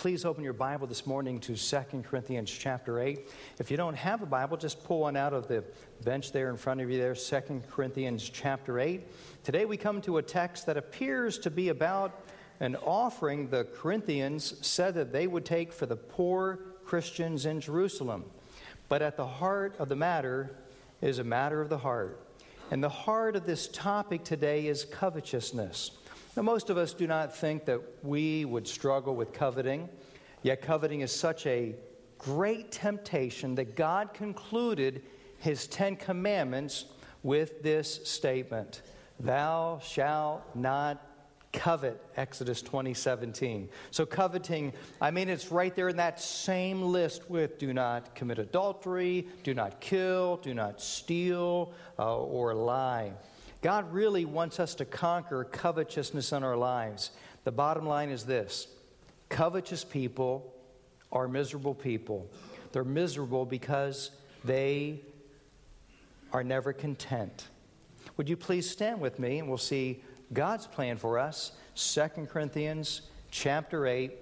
please open your Bible this morning to 2 Corinthians chapter 8. If you don't have a Bible, just pull one out of the bench there in front of you there, 2 Corinthians chapter 8. Today we come to a text that appears to be about an offering the Corinthians said that they would take for the poor Christians in Jerusalem. But at the heart of the matter is a matter of the heart. And the heart of this topic today is covetousness. Now, most of us do not think that we would struggle with coveting, yet, coveting is such a great temptation that God concluded his Ten Commandments with this statement Thou shalt not covet exodus 2017 so coveting i mean it's right there in that same list with do not commit adultery do not kill do not steal uh, or lie god really wants us to conquer covetousness in our lives the bottom line is this covetous people are miserable people they're miserable because they are never content would you please stand with me and we'll see God's plan for us. 2 Corinthians chapter 8.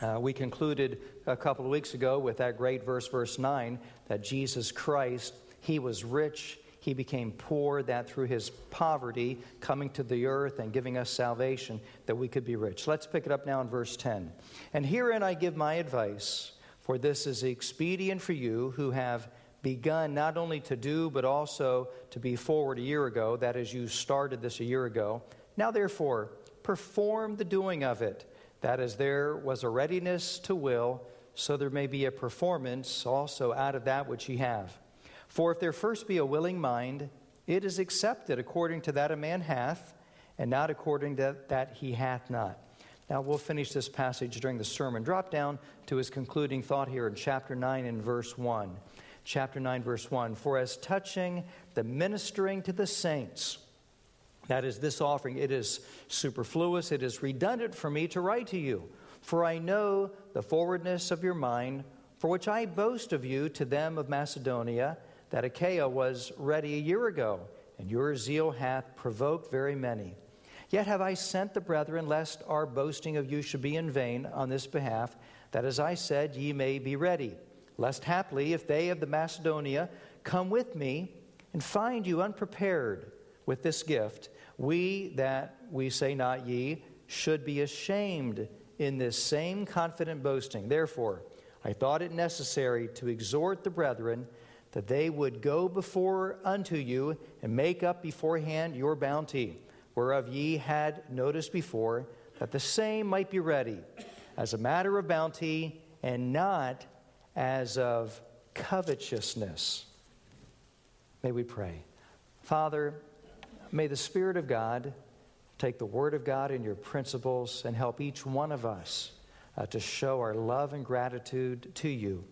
Uh, we concluded a couple of weeks ago with that great verse, verse 9, that Jesus Christ, He was rich, He became poor, that through His poverty, coming to the earth and giving us salvation, that we could be rich. Let's pick it up now in verse 10. And herein I give my advice, for this is expedient for you who have begun not only to do, but also to be forward a year ago. That is, you started this a year ago. Now, therefore, perform the doing of it. That is, there was a readiness to will, so there may be a performance also out of that which ye have. For if there first be a willing mind, it is accepted according to that a man hath, and not according to that he hath not. Now, we'll finish this passage during the sermon. Drop down to his concluding thought here in chapter 9 and verse 1 chapter 9, verse 1 For as touching the ministering to the saints, that is, this offering, it is superfluous, it is redundant for me to write to you. For I know the forwardness of your mind, for which I boast of you to them of Macedonia, that Achaia was ready a year ago, and your zeal hath provoked very many. Yet have I sent the brethren, lest our boasting of you should be in vain on this behalf, that as I said, ye may be ready lest haply, if they of the Macedonia come with me and find you unprepared with this gift, we that we say not ye should be ashamed in this same confident boasting. Therefore, I thought it necessary to exhort the brethren that they would go before unto you and make up beforehand your bounty, whereof ye had noticed before, that the same might be ready as a matter of bounty and not as of covetousness. May we pray. Father, may the Spirit of God take the Word of God and your principles and help each one of us uh, to show our love and gratitude to you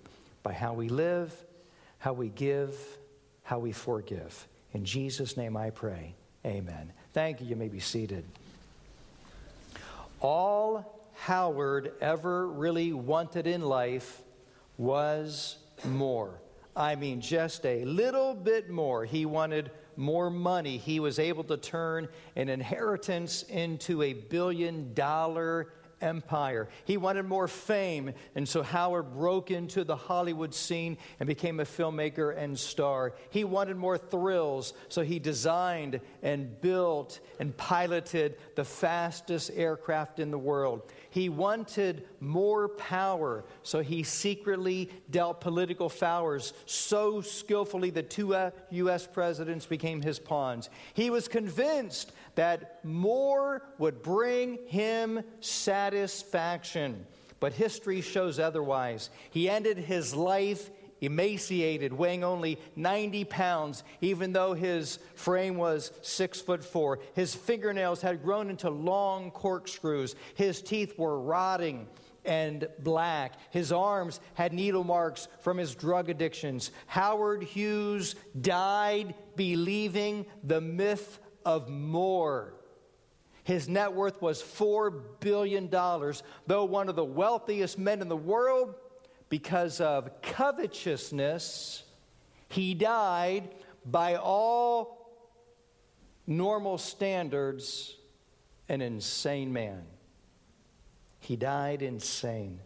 by how we live, how we give, how we forgive. In Jesus' name I pray. Amen. Thank you. You may be seated. All Howard ever really wanted in life was more. I mean, just a little bit more. He wanted more money. He was able to turn an inheritance into a billion dollar empire. He wanted more fame, and so Howard broke into the Hollywood scene and became a filmmaker and star. He wanted more thrills, so he designed and built and piloted the fastest aircraft in the world. He wanted more power, so he secretly dealt political flowers so skillfully that two U.S. Uh, presidents became his pawns. He was convinced that more would bring him satisfaction. But history shows otherwise. He ended his life emaciated, weighing only 90 pounds, even though his frame was six foot four. His fingernails had grown into long corkscrews. His teeth were rotting and black. His arms had needle marks from his drug addictions. Howard Hughes died believing the myth of more. His net worth was $4 billion, though one of the wealthiest men in the world because of covetousness, he died by all normal standards an insane man. He died insane.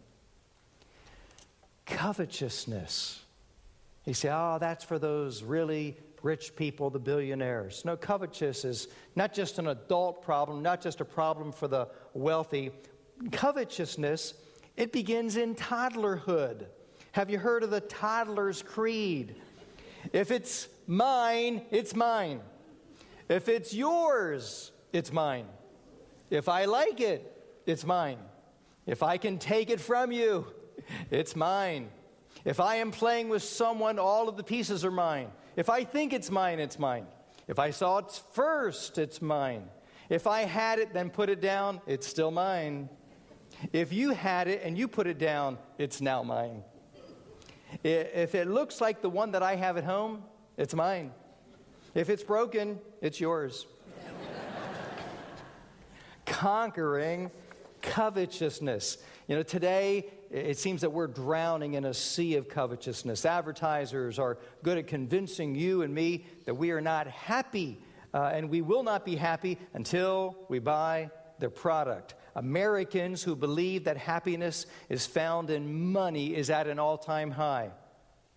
Covetousness. You say, oh, that's for those really rich people, the billionaires. No, covetous is not just an adult problem, not just a problem for the wealthy. Covetousness, it begins in toddlerhood. Have you heard of the toddler's creed? If it's mine, it's mine. If it's yours, it's mine. If I like it, it's mine. If I can take it from you, it's mine. If I am playing with someone, all of the pieces are mine. If I think it's mine, it's mine. If I saw it first, it's mine. If I had it, then put it down, it's still mine. If you had it and you put it down, it's now mine. If it looks like the one that I have at home, it's mine. If it's broken, it's yours. Conquering covetousness. You know, today it seems that we're drowning in a sea of covetousness. Advertisers are good at convincing you and me that we are not happy, uh, and we will not be happy until we buy their product. Americans who believe that happiness is found in money is at an all time high.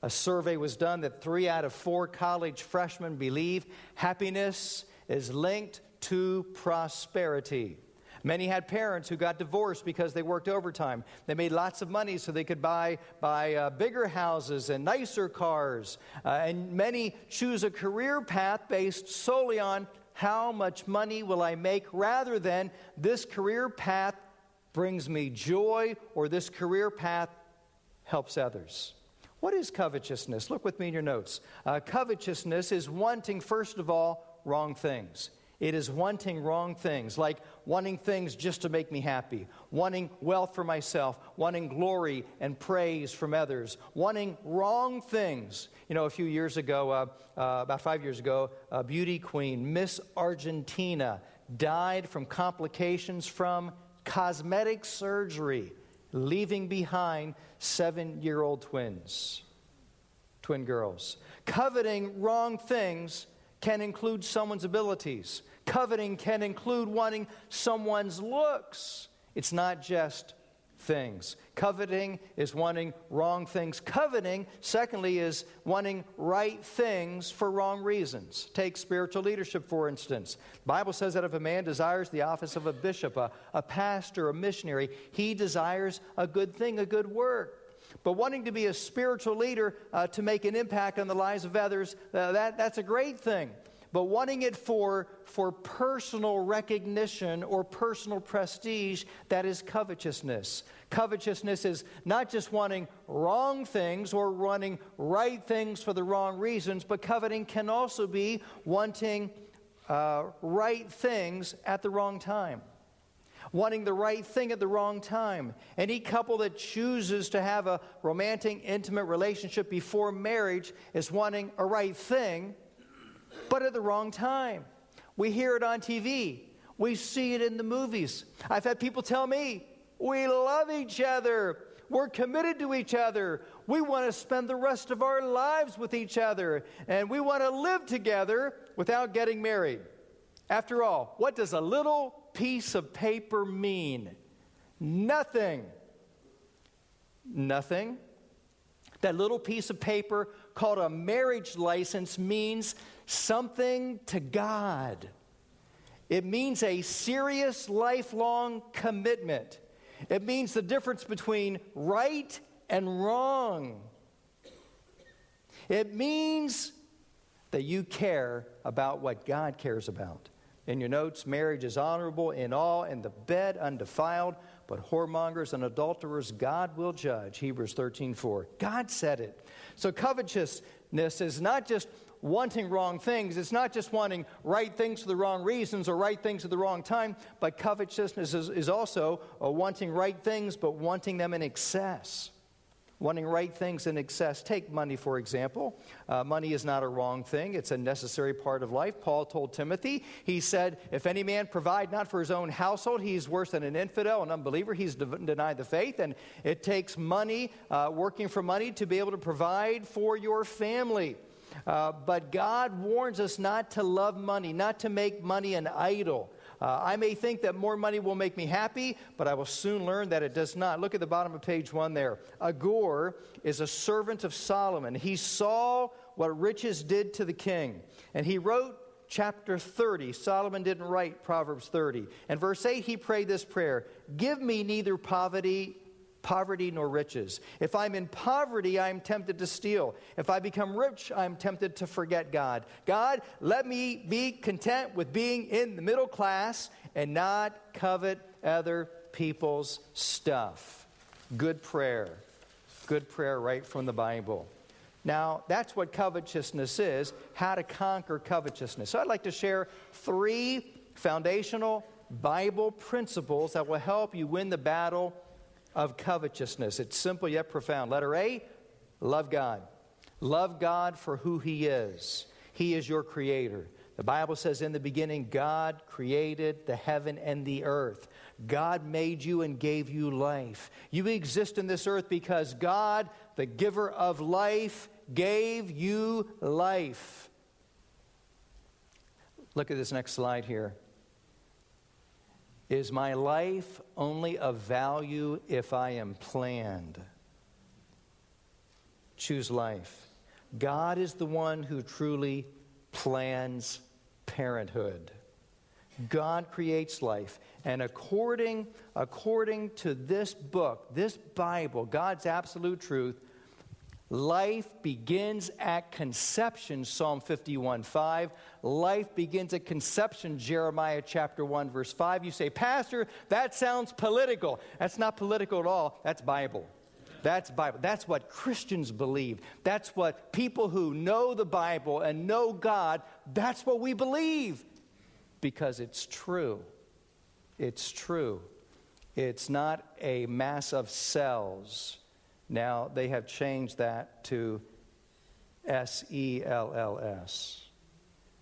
A survey was done that three out of four college freshmen believe happiness is linked to prosperity. Many had parents who got divorced because they worked overtime. They made lots of money so they could buy, buy uh, bigger houses and nicer cars. Uh, and many choose a career path based solely on how much money will I make rather than this career path brings me joy or this career path helps others. What is covetousness? Look with me in your notes. Uh, covetousness is wanting, first of all, wrong things. It is wanting wrong things, like wanting things just to make me happy, wanting wealth for myself, wanting glory and praise from others, wanting wrong things. You know, a few years ago, uh, uh, about five years ago, a beauty queen, Miss Argentina, died from complications from cosmetic surgery, leaving behind seven year old twins, twin girls. Coveting wrong things can include someone's abilities. Coveting can include wanting someone's looks. It's not just things. Coveting is wanting wrong things. Coveting, secondly, is wanting right things for wrong reasons. Take spiritual leadership, for instance. The Bible says that if a man desires the office of a bishop, a, a pastor, a missionary, he desires a good thing, a good work. But wanting to be a spiritual leader uh, to make an impact on the lives of others, uh, that, that's a great thing. But wanting it for, for personal recognition or personal prestige, that is covetousness. Covetousness is not just wanting wrong things or wanting right things for the wrong reasons, but coveting can also be wanting uh, right things at the wrong time wanting the right thing at the wrong time. Any couple that chooses to have a romantic, intimate relationship before marriage is wanting a right thing, but at the wrong time. We hear it on TV, we see it in the movies. I've had people tell me, we love each other. We're committed to each other. We want to spend the rest of our lives with each other. And we want to live together without getting married. After all, what does a little piece of paper mean? Nothing. Nothing. That little piece of paper called a marriage license means something to God. It means a serious, lifelong commitment. It means the difference between right and wrong. It means that you care about what God cares about. In your notes, marriage is honorable in all, and the bed undefiled, but whoremongers and adulterers God will judge. Hebrews 13 4. God said it. So covetousness is not just wanting wrong things, it's not just wanting right things for the wrong reasons or right things at the wrong time, but covetousness is, is also wanting right things, but wanting them in excess wanting right things in excess. Take money, for example. Uh, money is not a wrong thing, it's a necessary part of life. Paul told Timothy, he said, If any man provide not for his own household, he's worse than an infidel, an unbeliever. He's de- denied the faith. And it takes money, uh, working for money, to be able to provide for your family. Uh, but God warns us not to love money, not to make money an idol. Uh, I may think that more money will make me happy, but I will soon learn that it does not. Look at the bottom of page one there. Agur is a servant of Solomon. He saw what riches did to the king, and he wrote chapter 30. Solomon didn't write Proverbs 30. And verse 8, he prayed this prayer Give me neither poverty poverty nor riches. If I'm in poverty, I'm tempted to steal. If I become rich, I'm tempted to forget God. God, let me be content with being in the middle class and not covet other people's stuff. Good prayer. Good prayer right from the Bible. Now, that's what covetousness is how to conquer covetousness. So, I'd like to share three foundational Bible principles that will help you win the battle of covetousness. It's simple yet profound. Letter A love God. Love God for who He is. He is your creator. The Bible says, In the beginning, God created the heaven and the earth. God made you and gave you life. You exist in this earth because God, the giver of life, gave you life. Look at this next slide here. Is my life only of value if I am planned? Choose life. God is the one who truly plans parenthood. God creates life. And according, according to this book, this Bible, God's absolute truth, Life begins at conception, Psalm 51 5. Life begins at conception, Jeremiah chapter 1, verse 5. You say, Pastor, that sounds political. That's not political at all. That's Bible. That's Bible. That's what Christians believe. That's what people who know the Bible and know God, that's what we believe because it's true. It's true. It's not a mass of cells now they have changed that to S E L L S,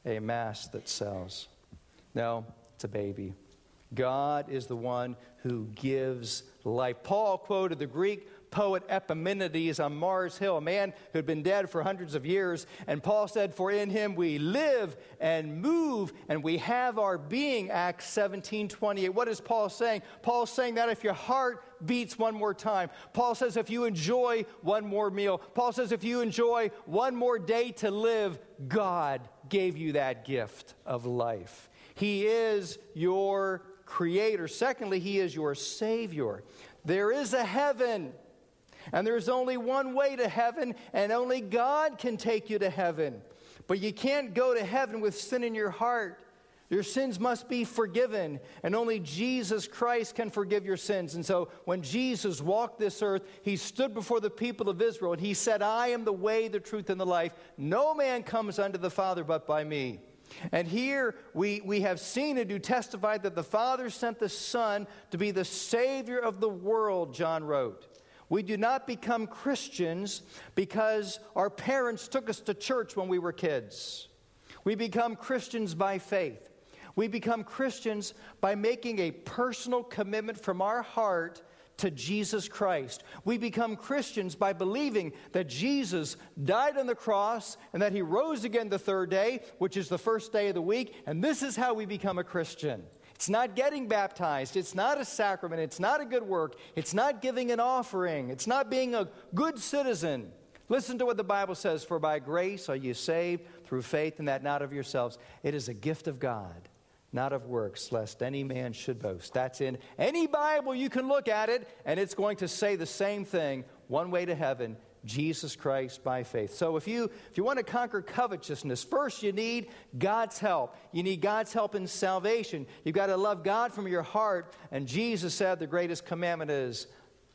a mass that sells. No, it's a baby. God is the one who gives life. Paul quoted the Greek poet Epimenides on Mars Hill, a man who had been dead for hundreds of years. And Paul said, For in him we live and move and we have our being. Acts 17 28. What is Paul saying? Paul's saying that if your heart beats one more time, Paul says, if you enjoy one more meal, Paul says, if you enjoy one more day to live, God gave you that gift of life. He is your creator. Secondly, He is your Savior. There is a heaven. And there's only one way to heaven, and only God can take you to heaven. But you can't go to heaven with sin in your heart. Your sins must be forgiven, and only Jesus Christ can forgive your sins. And so, when Jesus walked this earth, he stood before the people of Israel and he said, I am the way, the truth, and the life. No man comes unto the Father but by me. And here we, we have seen and do testify that the Father sent the Son to be the Savior of the world, John wrote. We do not become Christians because our parents took us to church when we were kids. We become Christians by faith. We become Christians by making a personal commitment from our heart to Jesus Christ. We become Christians by believing that Jesus died on the cross and that he rose again the third day, which is the first day of the week, and this is how we become a Christian. It's not getting baptized. It's not a sacrament. It's not a good work. It's not giving an offering. It's not being a good citizen. Listen to what the Bible says For by grace are you saved through faith, and that not of yourselves. It is a gift of God, not of works, lest any man should boast. That's in any Bible you can look at it, and it's going to say the same thing one way to heaven Jesus Christ by faith. So if you if you want to conquer covetousness, first you need God's help. You need God's help in salvation. You've got to love God from your heart, and Jesus said the greatest commandment is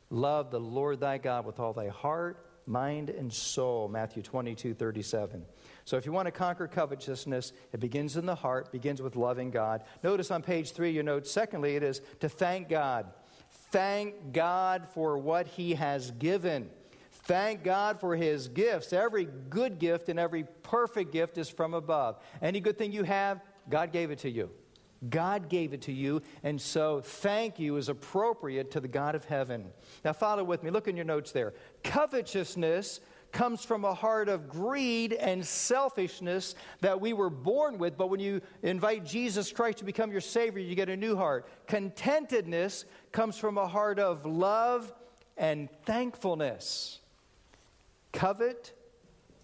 love the Lord thy God with all thy heart, mind and soul. Matthew 22, 37. So if you want to conquer covetousness, it begins in the heart, begins with loving God. Notice on page 3 your note secondly it is to thank God. Thank God for what he has given. Thank God for his gifts. Every good gift and every perfect gift is from above. Any good thing you have, God gave it to you. God gave it to you, and so thank you is appropriate to the God of heaven. Now, follow with me. Look in your notes there. Covetousness comes from a heart of greed and selfishness that we were born with. But when you invite Jesus Christ to become your Savior, you get a new heart. Contentedness comes from a heart of love and thankfulness. Covet,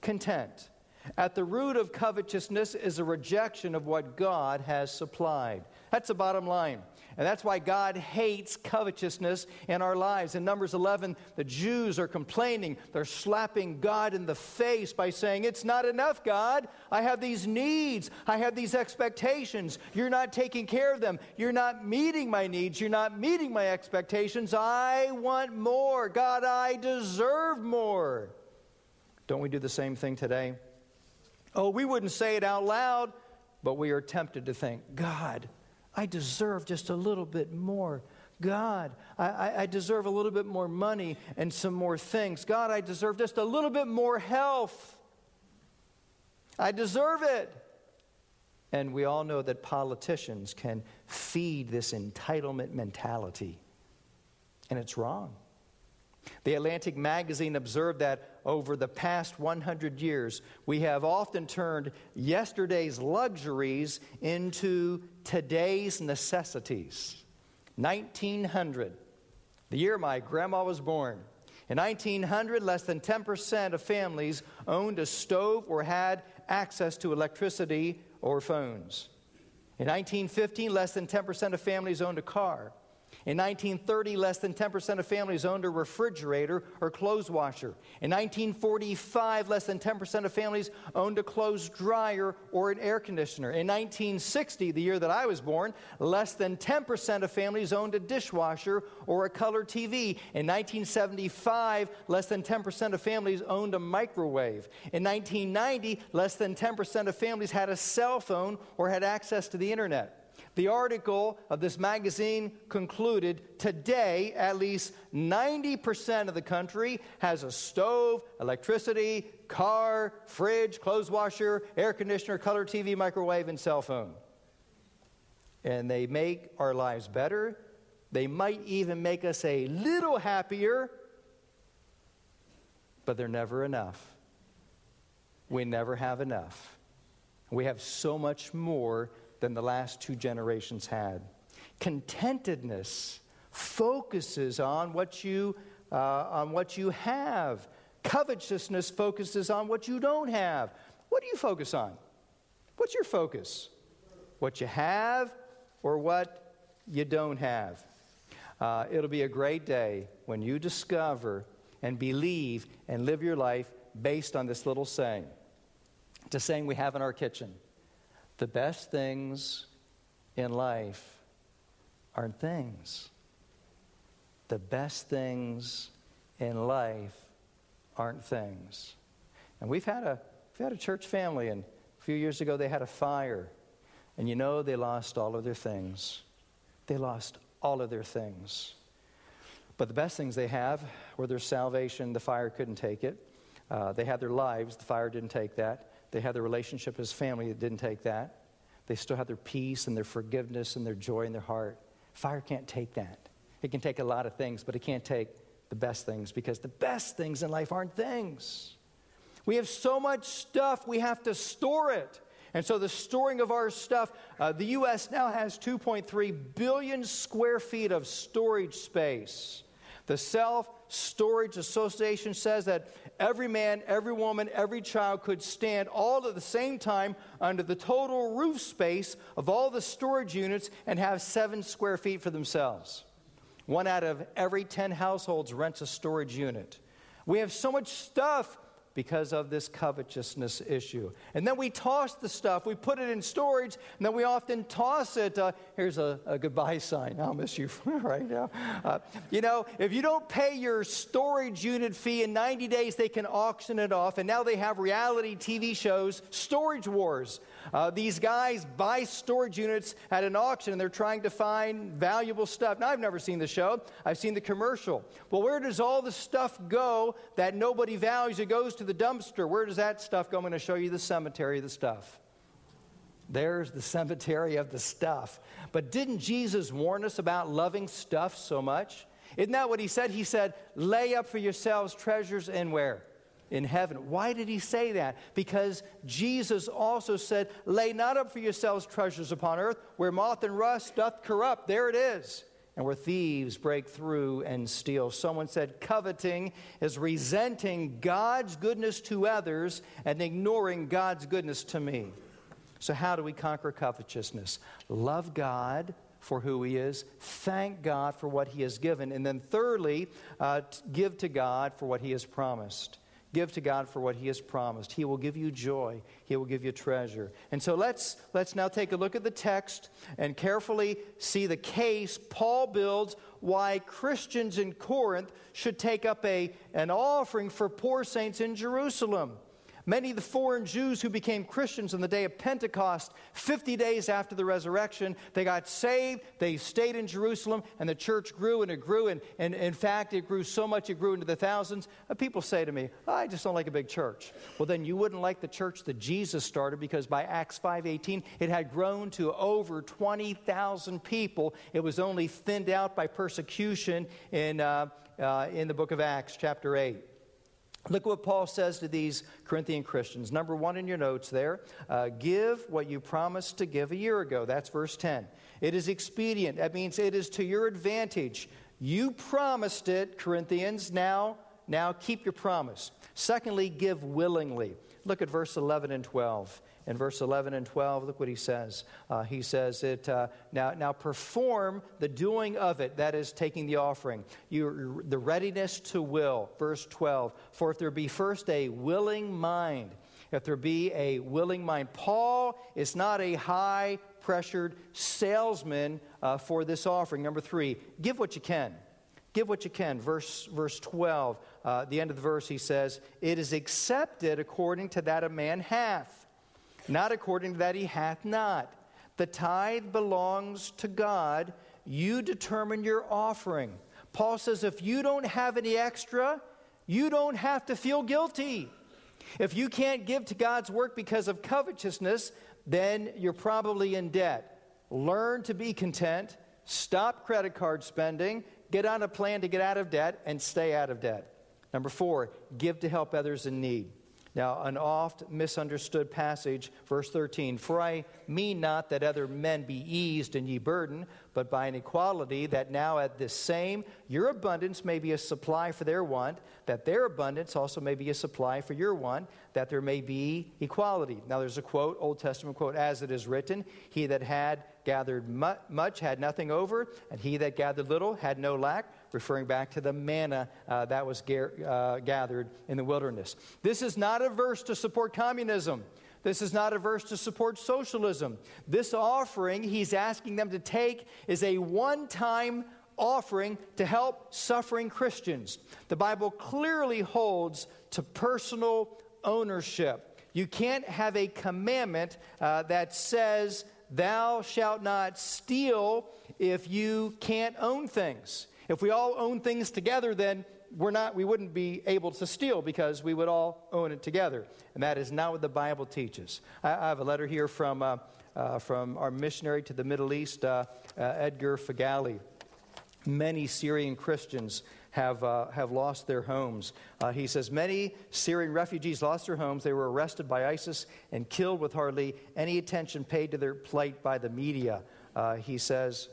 content. At the root of covetousness is a rejection of what God has supplied. That's the bottom line. And that's why God hates covetousness in our lives. In Numbers 11, the Jews are complaining. They're slapping God in the face by saying, It's not enough, God. I have these needs. I have these expectations. You're not taking care of them. You're not meeting my needs. You're not meeting my expectations. I want more. God, I deserve more. Don't we do the same thing today? Oh, we wouldn't say it out loud, but we are tempted to think, God, I deserve just a little bit more. God, I, I, deserve a little bit more money and some more things. God, I deserve just a little bit more health. I deserve it. And we all know that politicians can feed this entitlement mentality. And it's wrong. The Atlantic magazine observed that over the past 100 years, we have often turned yesterday's luxuries into today's necessities. 1900, the year my grandma was born. In 1900, less than 10% of families owned a stove or had access to electricity or phones. In 1915, less than 10% of families owned a car. In 1930, less than 10% of families owned a refrigerator or clothes washer. In 1945, less than 10% of families owned a clothes dryer or an air conditioner. In 1960, the year that I was born, less than 10% of families owned a dishwasher or a color TV. In 1975, less than 10% of families owned a microwave. In 1990, less than 10% of families had a cell phone or had access to the internet. The article of this magazine concluded today, at least 90% of the country has a stove, electricity, car, fridge, clothes washer, air conditioner, color TV, microwave, and cell phone. And they make our lives better. They might even make us a little happier, but they're never enough. We never have enough. We have so much more than the last two generations had. Contentedness focuses on what you, uh, on what you have. Covetousness focuses on what you don't have. What do you focus on? What's your focus? What you have or what you don't have? Uh, it'll be a great day when you discover and believe and live your life based on this little saying. It's a saying we have in our kitchen. The best things in life aren't things. The best things in life aren't things. And we've had a, we've had a church family, and a few years ago they had a fire. And you know, they lost all of their things. They lost all of their things. But the best things they have were their salvation. The fire couldn't take it. Uh, they had their lives. The fire didn't take that. They had their relationship as family that didn't take that. They still had their peace and their forgiveness and their joy in their heart. Fire can't take that. It can take a lot of things, but it can't take the best things because the best things in life aren't things. We have so much stuff, we have to store it. And so, the storing of our stuff, uh, the U.S. now has 2.3 billion square feet of storage space. The Self Storage Association says that every man, every woman, every child could stand all at the same time under the total roof space of all the storage units and have seven square feet for themselves. One out of every 10 households rents a storage unit. We have so much stuff because of this covetousness issue. And then we toss the stuff, we put it in storage, and then we often toss it. Uh, here's a, a, goodbye sign. I'll miss you right now. Uh, you know, if you don't pay your storage unit fee in 90 days, they can auction it off. And now they have reality TV shows, Storage Wars. Uh, these guys buy storage units at an auction and they're trying to find valuable stuff. Now, I've never seen the show, I've seen the commercial. Well, where does all the stuff go that nobody values? It goes to the dumpster. Where does that stuff go? I'm going to show you the cemetery of the stuff. There's the cemetery of the stuff. But didn't Jesus warn us about loving stuff so much? Isn't that what he said? He said, lay up for yourselves treasures in where? in heaven. Why did he say that? Because Jesus also said, Lay not up for yourselves treasures upon earth, where moth and rust doth corrupt. There it is. And where thieves break through and steal. Someone said, Coveting is resenting God's goodness to others and ignoring God's goodness to me. So, how do we conquer covetousness? Love God for who He is, thank God for what He has given, and then thirdly, uh, give to God for what He has promised. Give to God for what He has promised. He will give you joy. He will give you treasure. And so let's, let's now take a look at the text and carefully see the case Paul builds why Christians in Corinth should take up a, an offering for poor saints in Jerusalem. Many of the foreign Jews who became Christians on the day of Pentecost, 50 days after the resurrection, they got saved, they stayed in Jerusalem, and the church grew and it grew. And, and in fact, it grew so much it grew into the thousands. Uh, people say to me, oh, I just don't like a big church. Well, then you wouldn't like the church that Jesus started because by Acts 5.18, it had grown to over 20,000 people. It was only thinned out by persecution in, uh, uh, in the book of Acts, chapter 8. Look what Paul says to these Corinthian Christians. Number one in your notes there uh, give what you promised to give a year ago. That's verse 10. It is expedient. That means it is to your advantage. You promised it, Corinthians. Now, now keep your promise. Secondly, give willingly. Look at verse 11 and 12 in verse 11 and 12, look what he says. Uh, he says it, uh, now, now perform the doing of it, that is taking the offering, you, the readiness to will. Verse 12, for if there be first a willing mind, if there be a willing mind. Paul is not a high pressured salesman uh, for this offering. Number three, give what you can. Give what you can. Verse, verse 12, uh, the end of the verse, he says, It is accepted according to that a man hath not according to that he hath not. The tithe belongs to God. You determine your offering. Paul says if you don't have any extra, you don't have to feel guilty. If you can't give to God's work because of covetousness, then you're probably in debt. Learn to be content, stop credit card spending, get on a plan to get out of debt, and stay out of debt. Number four, give to help others in need. Now, an oft misunderstood passage, verse 13 For I mean not that other men be eased and ye burden, but by an equality, that now at this same your abundance may be a supply for their want, that their abundance also may be a supply for your want, that there may be equality. Now, there's a quote, Old Testament quote, as it is written, He that had gathered much had nothing over, and he that gathered little had no lack referring back to the manna uh, that was ga- uh, gathered in the wilderness. This is not a verse to support communism. This is not a verse to support socialism. This offering he's asking them to take is a one time offering to help suffering Christians. The Bible clearly holds to personal ownership. You can't have a commandment uh, that says, Thou shalt not steal if you can't own things. If we all own things together, then we're not, we wouldn't be able to steal because we would all own it together. And that is not what the Bible teaches. I, I have a letter here from, uh, uh, from our missionary to the Middle East, uh, uh Edgar Fagali. Many Syrian Christians have, uh, have lost their homes. Uh, he says many Syrian refugees lost their homes. They were arrested by ISIS and killed with hardly any attention paid to their plight by the media. he says,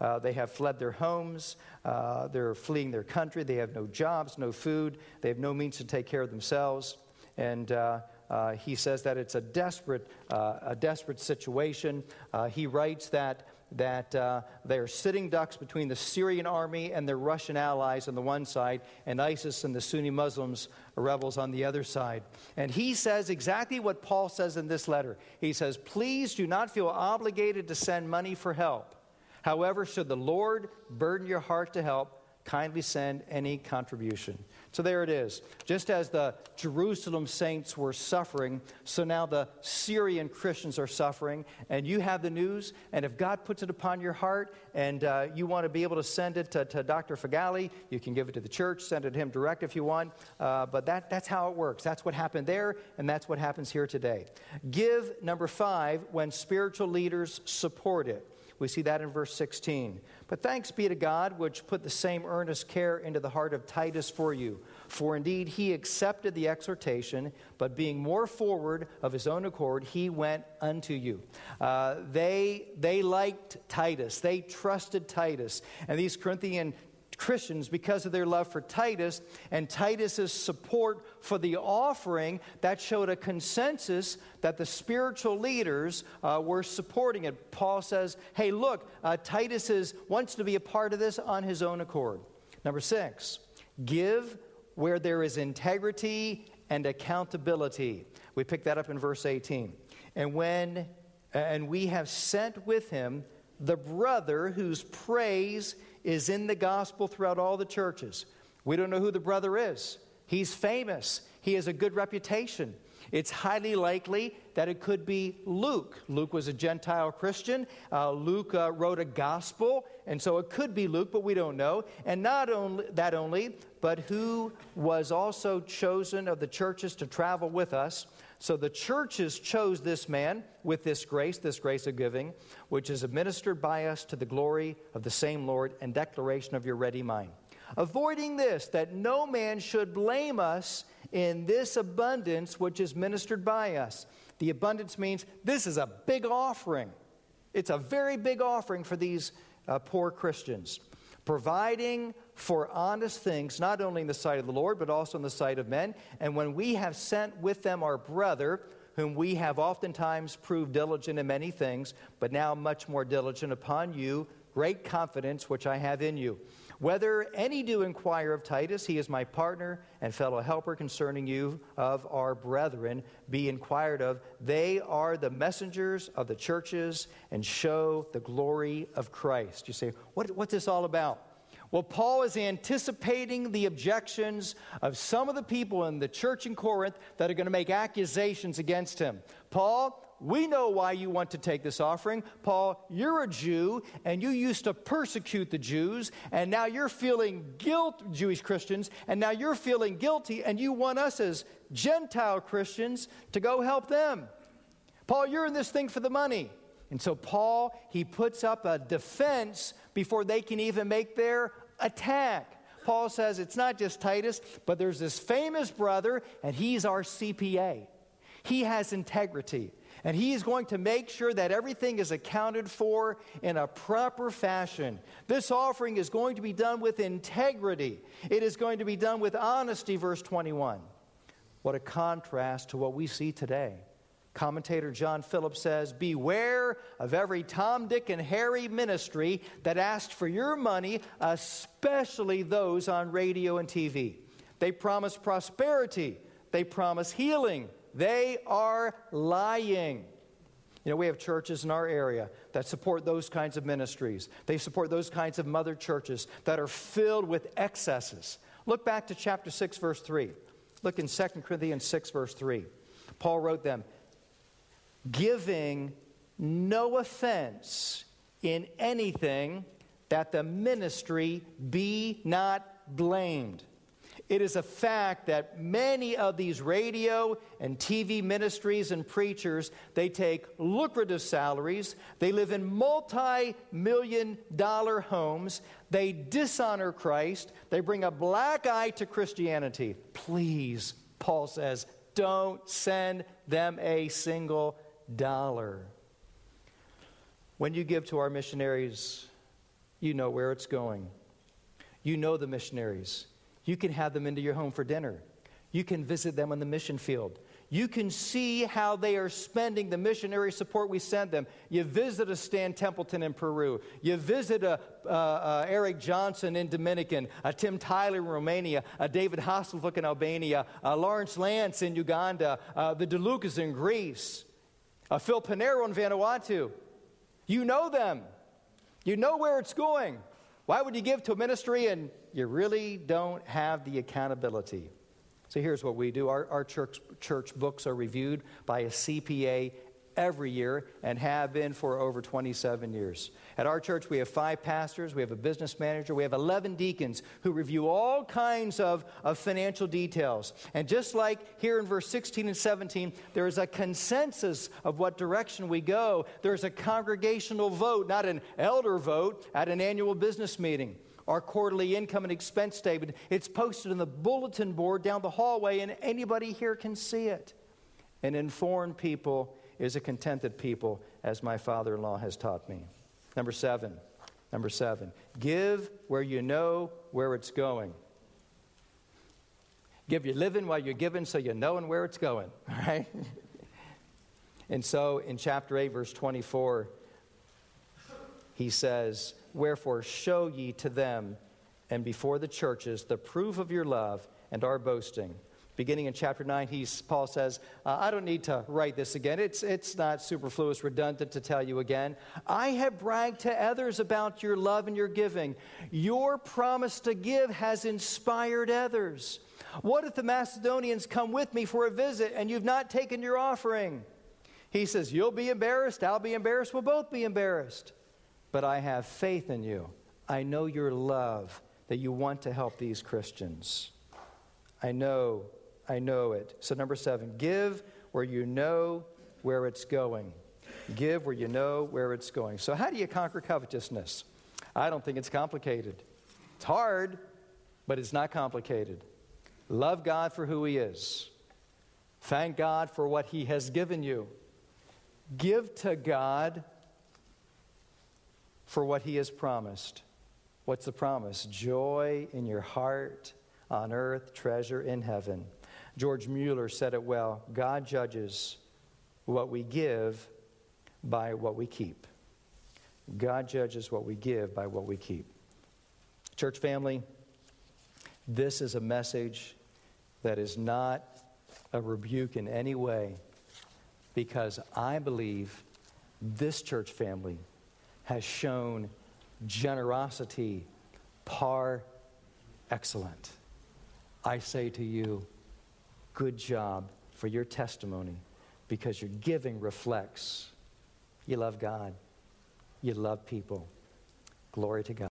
uh, they have fled their homes. Uh, they're fleeing their country. They have no jobs, no food. They have no means to take care of themselves. And uh, uh he says that it's a desperate, uh, a desperate situation. Uh, he writes that that uh, they're sitting ducks between the Syrian army and their Russian allies on the one side, and ISIS and the Sunni Muslims rebels on the other side. And he says exactly what Paul says in this letter. He says, Please do not feel obligated to send money for help. However, should the Lord burden your heart to help, kindly send any contribution. So there it is. Just as the Jerusalem saints were suffering, so now the Syrian Christians are suffering, and you have the news. And if God puts it upon your heart and uh, you want to be able to send it to, to, Dr. Fagali, you can give it to the church, send it to him direct if you want. Uh, but that, that's how it works. That's what happened there, and that's what happens here today. Give, number five, when spiritual leaders support it We see that in verse 16. But thanks be to God, which put the same earnest care into the heart of Titus for you. For indeed he accepted the exhortation, but being more forward of his own accord, he went unto you. Uh, they, they liked Titus, they trusted Titus. And these Corinthian Christians because of their love for Titus and Titus's support for the offering that showed a consensus that the spiritual leaders uh, were supporting it. Paul says, "Hey, look, uh, Titus is, wants to be a part of this on his own accord." Number six, give where there is integrity and accountability. We pick that up in verse 18. And when and we have sent with him the brother whose praise is in the gospel throughout all the churches. We don't know who the brother is. He's famous, he has a good reputation. It's highly likely that it could be Luke. Luke was a Gentile Christian. Uh, Luke uh, wrote a gospel, and so it could be Luke, but we don't know. And not only that only, but who was also chosen of the churches to travel with us. So the churches chose this man with this grace, this grace of giving, which is administered by us to the glory of the same Lord and declaration of your ready mind. Avoiding this, that no man should blame us in this abundance which is ministered by us. The abundance means this is a big offering. It's a very big offering for these uh, poor Christians. Providing for honest things, not only in the sight of the Lord, but also in the sight of men. And when we have sent with them our brother, whom we have oftentimes proved diligent in many things, but now much more diligent upon you, great confidence which I have in you. Whether any do inquire of Titus, he is my partner and fellow helper concerning you of our brethren, be inquired of. They are the messengers of the churches and show the glory of Christ. You say, what, what's this all about? Well, Paul is anticipating the objections of some of the people in the church in Corinth that are going to make accusations against him. Paul, we know why you want to take this offering. Paul, you're a Jew and you used to persecute the Jews, and now you're feeling guilt, Jewish Christians, and now you're feeling guilty, and you want us as Gentile Christians to go help them. Paul, you're in this thing for the money. And so, Paul, he puts up a defense before they can even make their attack. Paul says it's not just Titus, but there's this famous brother, and he's our CPA. He has integrity, and he is going to make sure that everything is accounted for in a proper fashion. This offering is going to be done with integrity, it is going to be done with honesty, verse 21. What a contrast to what we see today. Commentator John Phillips says, Beware of every Tom, Dick, and Harry ministry that asks for your money, especially those on radio and TV. They promise prosperity, they promise healing. They are lying. You know, we have churches in our area that support those kinds of ministries. They support those kinds of mother churches that are filled with excesses. Look back to chapter 6, verse 3. Look in 2 Corinthians 6, verse 3. Paul wrote them, giving no offense in anything, that the ministry be not blamed. It is a fact that many of these radio and TV ministries and preachers, they take lucrative salaries, they live in multi-million dollar homes, they dishonor Christ, they bring a black eye to Christianity. Please, Paul says, don't send them a single dollar. When you give to our missionaries, you know where it's going. You know the missionaries. You can have them into your home for dinner. You can visit them on the mission field. You can see how they are spending the missionary support we send them. You visit a Stan Templeton in Peru. You visit a, uh, uh, Eric Johnson in Dominican, a Tim Tyler in Romania, a David Hasselhoff in Albania, a Lawrence Lance in Uganda, uh, the DeLucas in Greece uh, Phil Panero in Vanuatu. You know them. You know where it's going. Why would you give to a ministry and you really don't have the accountability? So here's what we do our, our church, church books are reviewed by a CPA every year and have been for over 27 years. At our church, we have five pastors, we have a business manager, we have 11 deacons who review all kinds of, of financial details. And just like here in verse 16 and 17, there is a consensus of what direction we go. There's a congregational vote, not an elder vote, at an annual business meeting our quarterly income and expense statement. It's posted on the bulletin board down the hallway, and anybody here can see it. An informed people is a contented people, as my father in law has taught me. Number seven. Number seven. Give where you know where it's going. Give your living while you're giving so you know and where it's going, right? and so in chapter 8, verse 24, he says, Wherefore show ye to them and before the churches the proof of your love and our boasting beginning in chapter 9, he's, Paul says, uh, I don't need to write this again. It's, it's not superfluous, redundant to tell you again. I have bragged to others about your love and your giving. Your promise to give has inspired others. What if the Macedonians come with me for a visit and you've not taken your offering? He says, You'll be embarrassed, I'll be embarrassed, we'll both be embarrassed. But I have faith in you. I know your love, that you want to help these Christians. I know I know it. So, number seven, give where you know where it's going. Give where you know where it's going. So, how do you conquer covetousness? I don't think it's complicated. It's hard, but it's not complicated. Love God for who He is. Thank God for what He has given you. Give to God for what He has promised. What's the promise? Joy in your heart, on earth, treasure in heaven. George Mueller said it well God judges what we give by what we keep. God judges what we give by what we keep. Church family, this is a message that is not a rebuke in any way because I believe this church family has shown generosity par excellent. I say to you, good job for your testimony because your giving reflects you love God, you love people. Glory to God.